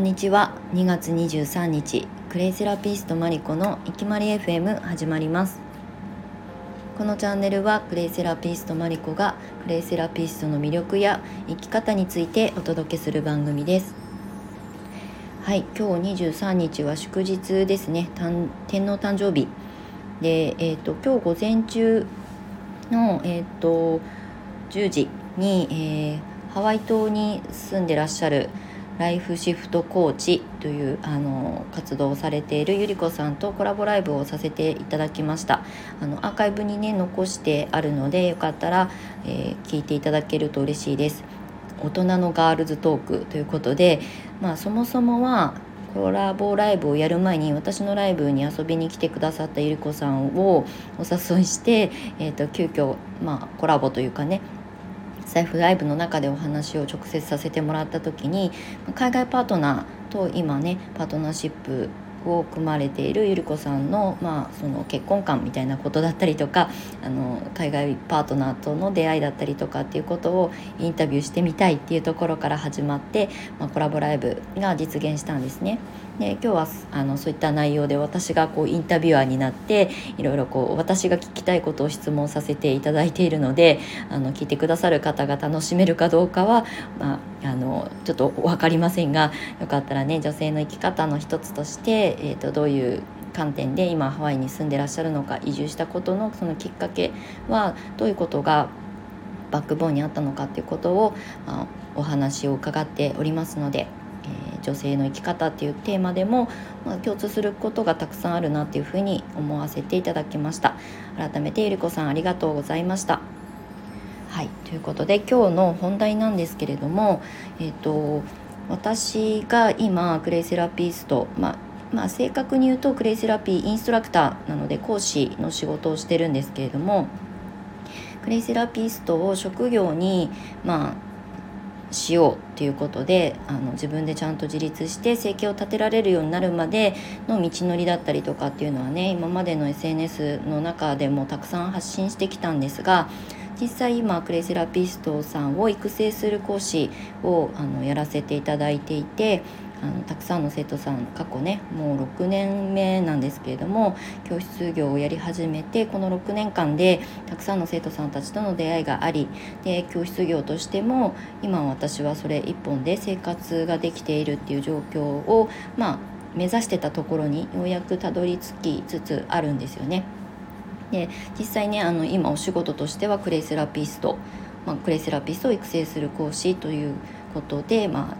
んにちは。2月23日クレイセラピストマリコのいきまり FM 始まります。このチャンネルはクレイセラピストマリコがクレイセラピストの魅力や生き方についてお届けする番組です。はい今日23日は祝日ですね。天皇誕生日。でえっ、ー、と今日午前中のえっ、ー、と10時に、えー、ハワイ島に住んでらっしゃるライフシフトコーチというあの活動をされているゆり子さんとコラボライブをさせていただきました。あのアーカイブにね残してあるのでよかったら、えー、聞いていただけると嬉しいです。大人のガールズトークということでまあそもそもはコラボライブをやる前に私のライブに遊びに来てくださったゆり子さんをお誘いして、えーと、と急遽まあコラボというかね財布ライブの中でお話を直接させてもらった時に海外パートナーと今ねパートナーシップを組まれているゆり子さんの,、まあその結婚観みたいなことだったりとかあの海外パートナーとの出会いだったりとかっていうことをインタビューしてみたいっていうところから始まって、まあ、コラボライブが実現したんですね。で今日はあのそういった内容で私がこうインタビュアーになっていろいろこう私が聞きたいことを質問させていただいているのであの聞いてくださる方が楽しめるかどうかは、まあ、あのちょっと分かりませんがよかったらね女性の生き方の一つとして、えーと、どういう観点で今ハワイに住んでらっしゃるのか移住したことのそのきっかけはどういうことがバックボーンにあったのかっていうことを、あ、お話を伺っておりますのでえー、女性の生き方っていうテーマでも、まあ、共通することがたくさんあるなっていうふうに思わせていただきました。改めてゆり子さんありがとうございました。はいということで今日の本題なんですけれどもえっ、ー、と私が今クレイセラピスト、まあまあ、正確に言うとクレイセラピーインストラクターなので講師の仕事をしてるんですけれどもクレイセラピストを職業にまあしようっていうことであの自分でちゃんと自立して生計を立てられるようになるまでの道のりだったりとかっていうのはね今までの SNS の中でもたくさん発信してきたんですが実際今クレイセラピストさんを育成する講師をあのやらせていただいていてあのたくさんの生徒さん過去ねもう6年目なんですけれども教室業をやり始めてこの6年間でたくさんの生徒さんたちとの出会いがありで教室業としても今私はそれ一本で生活ができているっていう状況をまあ目指してたところにようやくたどり着きつつあるんですよね。で実際ねあの今お仕事としてはクレイセラピスト、まあ、クレイセラピストを育成する講師ということで、ま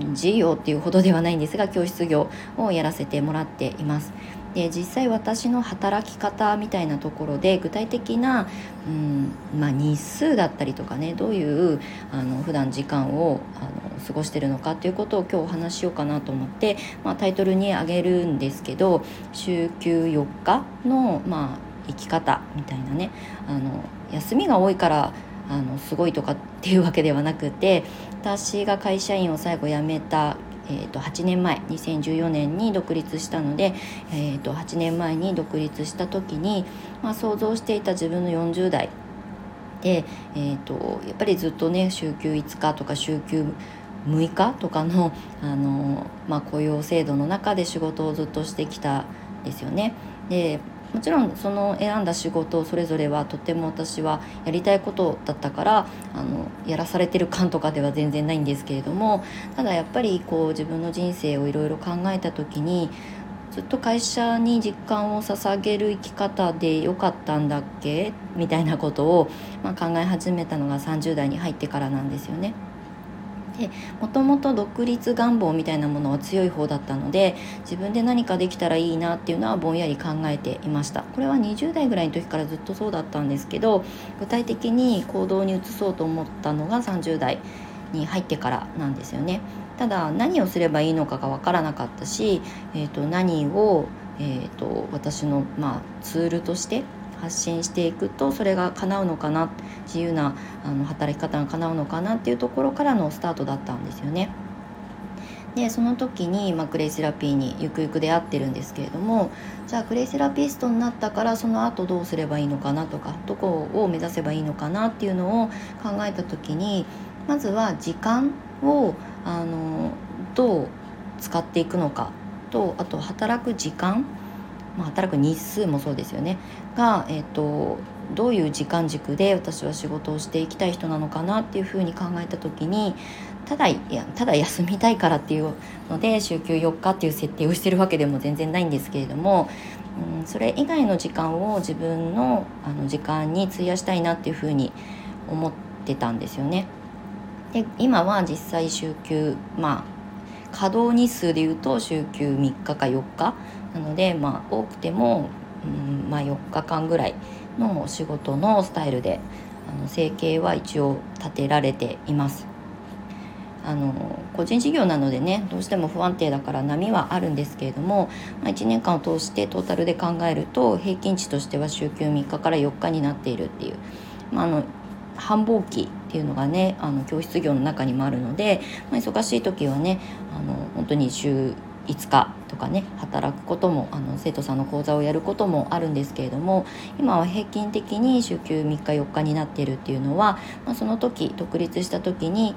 あ、事業っていうほどではないんですが教室業をやらせてもらっています。で実際私の働き方みたいなところで具体的な、うんまあ、日数だったりとかねどういうあの普段時間をあの過ごしてるのかっていうことを今日お話しようかなと思って、まあ、タイトルにあげるんですけど週休4日の、まあ、生き方みたいなねあの休みが多いからあのすごいとかっていうわけではなくて私が会社員を最後辞めた、えー、と8年前2014年に独立したので、えー、と8年前に独立した時に、まあ、想像していた自分の40代で、えー、とやっぱりずっとね週休5日とか週休6日とかのあの、まあ、雇用制度の中で仕事をずっとしてきたんですよね。でもちろんその選んだ仕事それぞれはとても私はやりたいことだったからあのやらされてる感とかでは全然ないんですけれどもただやっぱりこう自分の人生をいろいろ考えた時にずっと会社に実感を捧げる生き方で良かったんだっけ？みたいなことを、まあ、考え始めたのが30代に入ってからなんですよね。でもともと独立願望みたいなものは強い方だったので自分で何かできたらいいなっていうのはぼんやり考えていました。これは20代ぐらいの時からずっとそうだったんですけど具体的に行動に移そうと思ったのが30代に入ってからなんですよね。ただ何をすればいいのかが分からなかったし、えー、と何を、えーと私の、まあ、ツールとして発信していくとそれが叶うのかな自由なあの働き方が叶うのかなっていうところからのスタートだったんですよね。でその時に、まあ、クレイセラピーにゆくゆく出会ってるんですけれどもじゃあクレイセラピストになったからその後どうすればいいのかなとかどこを目指せばいいのかなっていうのを考えた時にまずは時間をあのどう使っていくのかとあと働く時間、まあ、働く日数もそうですよねが、えーと、どういう時間軸で私は仕事をしていきたい人なのかなっていうふうに考えた時にただいやただ休みたいからっていうので週休4日っていう設定をしてるわけでも全然ないんですけれども、うん、それ以外の時間を自分のあの時間に費やしたいなっていうふうに思ってたんですよね。で今は実際週休まあ稼働日数でいうと週休3日か4日なので、まあ、多くても、うんまあ、4日間ぐらいの仕事のスタイルであの生計は一応立てられています。あの個人事業なのでねどうしても不安定だから波はあるんですけれども、まあ、1年間を通してトータルで考えると平均値としては週休3日から4日になっているっていう、まあ、あの繁忙期っていうのがねあの教室業の中にもあるので、まあ、忙しい時はねあの本当に週5日とかね働くこともあの生徒さんの講座をやることもあるんですけれども今は平均的に週休3日4日になっているっていうのは、まあ、その時独立した時に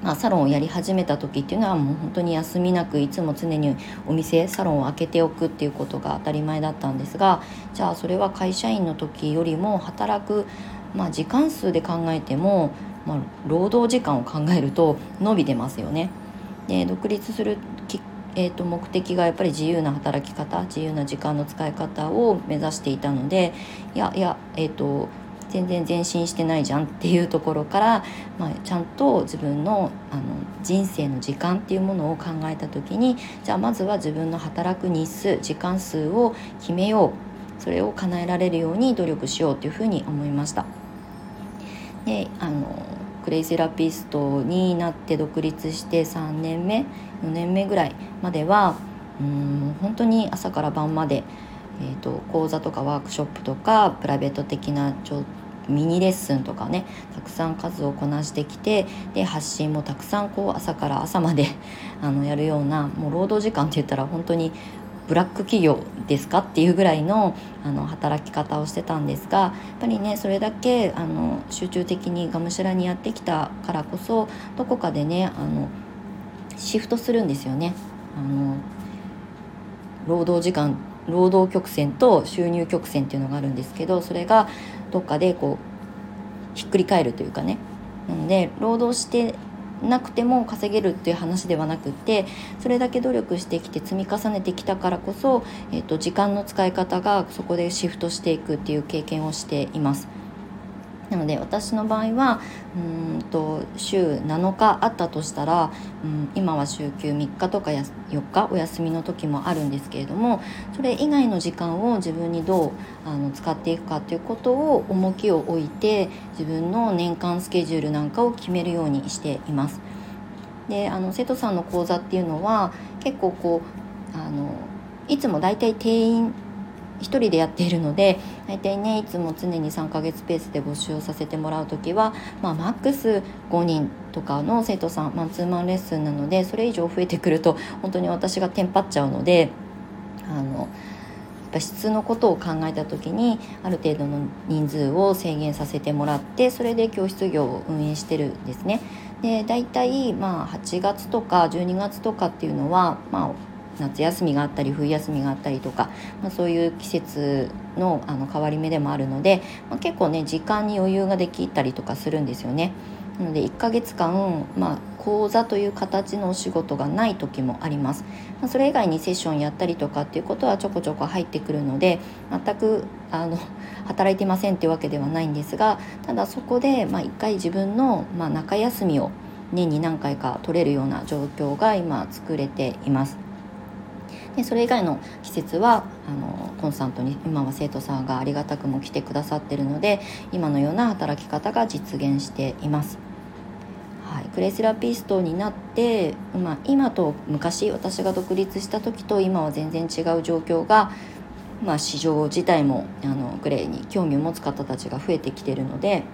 まあ、サロンをやり始めた時っていうのはもう本当に休みなくいつも常にお店サロンを開けておくっていうことが当たり前だったんですがじゃあそれは会社員の時よりも働くまあ、時間数で考えても、まあ、労働時間を考えると伸びてますよね。で独立する、えー、と目的がやっぱり自由な働き方自由な時間の使い方を目指していたのでいやいや、えーと、全然前進してないじゃんっていうところから、まあ、ちゃんと自分のあの人生の時間っていうものを考えた時にじゃあまずは自分の働く日数時間数を決めようそれを叶えられるように努力しようというふうに思いました。であのクレイセラピストになって独立して3年目4年目ぐらいまではうん本当に朝から晩まで、えーと、講座とかワークショップとかプライベート的なちょミニレッスンとかねたくさん数をこなしてきてで発信もたくさんこう朝から朝まであのやるようなもう労働時間って言ったら本当にブラック企業ですかっていうぐらいのあの働き方をしてたんですがやっぱりねそれだけあの集中的にがむしゃらにやってきたからこそどこかでねあのシフトするんですよね。あの労働時間労働曲線と収入曲線っていうのがあるんですけどそれがどっかでこうひっくり返るというかねなので労働してなくても稼げるっていう話ではなくてそれだけ努力してきて積み重ねてきたからこそ、えーと、時間の使い方がそこでシフトしていくっていう経験をしています。なので私の場合はうんと週7日あったとしたら、うん、今は週休3日とか4日お休みの時もあるんですけれどもそれ以外の時間を自分にどうあの使っていくかということを重きを置いて自分の年間スケジュールなんかを決めるようにしています。であの生徒さんの講座っていうのは結構こうあのいつも大体定員1人でやっているので大体ねいつも常に3ヶ月ペースで募集をさせてもらう時は、まあ、マックス5人とかの生徒さんマンツーマンレッスンなのでそれ以上増えてくると本当に私がテンパっちゃうのであのやっぱ質のことを考えた時にある程度の人数を制限させてもらってそれで教室業を運営してるんですね。で大体まあ8月とか12月とかっていうのは、まあ、夏休みがあったり冬休みがあったりとか、まあ、そういう季節のあの変わり目でもあるので、まあ、結構ね時間に余裕ができたりとかするんですよね。なので1ヶ月間、まあ、講座という形のお仕事がない時もあります、まあ、それ以外にセッションやったりとかっていうことはちょこちょこ入ってくるので全くあの働いてませんっていうわけではないんですがただそこで、まあ、1回自分の、まあ、中休みを年に何回か取れるような状況が今作れています。でそれ以外の季節はあのコンスタントに今は生徒さんがありがたくも来てくださってるので今のような働き方が実現しています。はい、クレイセラピストになって、まあ、今と昔私が独立した時と今は全然違う状況が、まあ、市場自体もあのクレイに興味を持つ方たちが増えてきてるので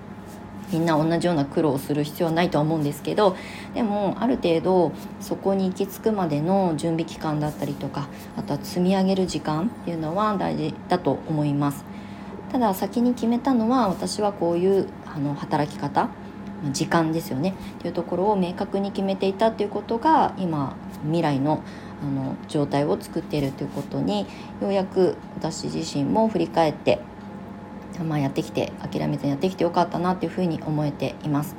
みんな同じような苦労をする必要はないとは思うんですけどでもある程度そこに行き着くまでの準備期間だったりとかあとは積み上げる時間っていうのは大事だと思います。ただ先に決めたのは私はこういうあの働き方時間ですよね。っていうところを明確に決めていたっていうことが今未来のあの状態を作っているということにようやく私自身も振り返ってまあ、やってきて諦めずにやってきてよかったなっていうふうに思えています。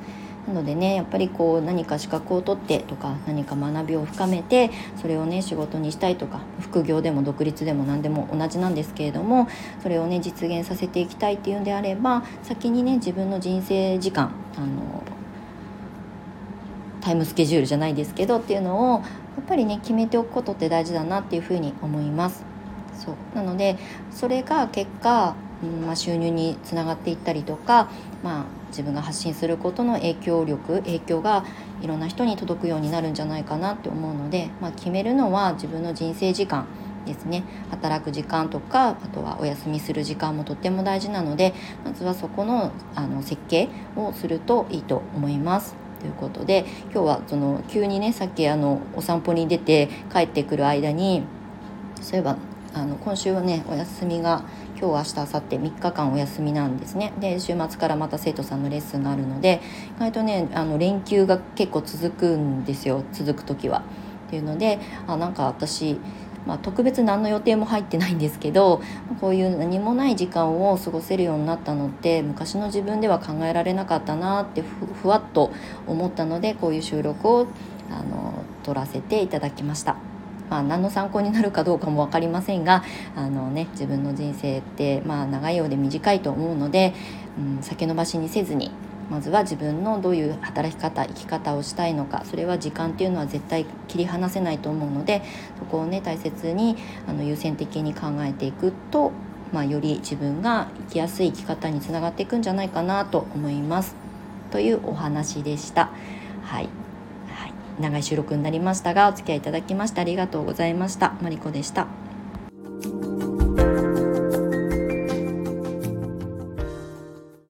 なのでねやっぱりこう何か資格を取ってとか何か学びを深めてそれをね仕事にしたいとか副業でも独立でも何でも同じなんですけれどもそれをね実現させていきたいっていうんであれば先にね自分の人生時間あのタイムスケジュールじゃないですけどっていうのをやっぱりね決めておくことって大事だなっていうふうに思います。そうなのでそれが結果うんまあ、収入につながっていったりとか、まあ、自分が発信することの影響力影響がいろんな人に届くようになるんじゃないかなって思うので、まあ、決めるのは自分の人生時間ですね働く時間とかあとはお休みする時間もとっても大事なのでまずはそこのあの設計をするといいと思います。ということで今日はその急にねさっきあのお散歩に出て帰ってくる間にそういえばあの今週はねお休みが今日明日明後日3日間お休みなんですねで週末からまた生徒さんのレッスンがあるので意外とねあの連休が結構続くんですよ続く時は。っていうのであなんか私まあ、特別何の予定も入ってないんですけどこういう何もない時間を過ごせるようになったのって昔の自分では考えられなかったなってふわっと思ったのでこういう収録をあの撮らせていただきました。まあ、何の参考になるかどうかも分かりませんがあの、ね、自分の人生って、まあ、長いようで短いと思うので、うん、先延ばしにせずにまずは自分のどういう働き方生き方をしたいのかそれは時間っていうのは絶対切り離せないと思うのでそこをね大切にあの優先的に考えていくと、まあ、より自分が生きやすい生き方につながっていくんじゃないかなと思いますというお話でした。はい長い収録になりましたがお付き合いいただきましてありがとうございました。マリコでした。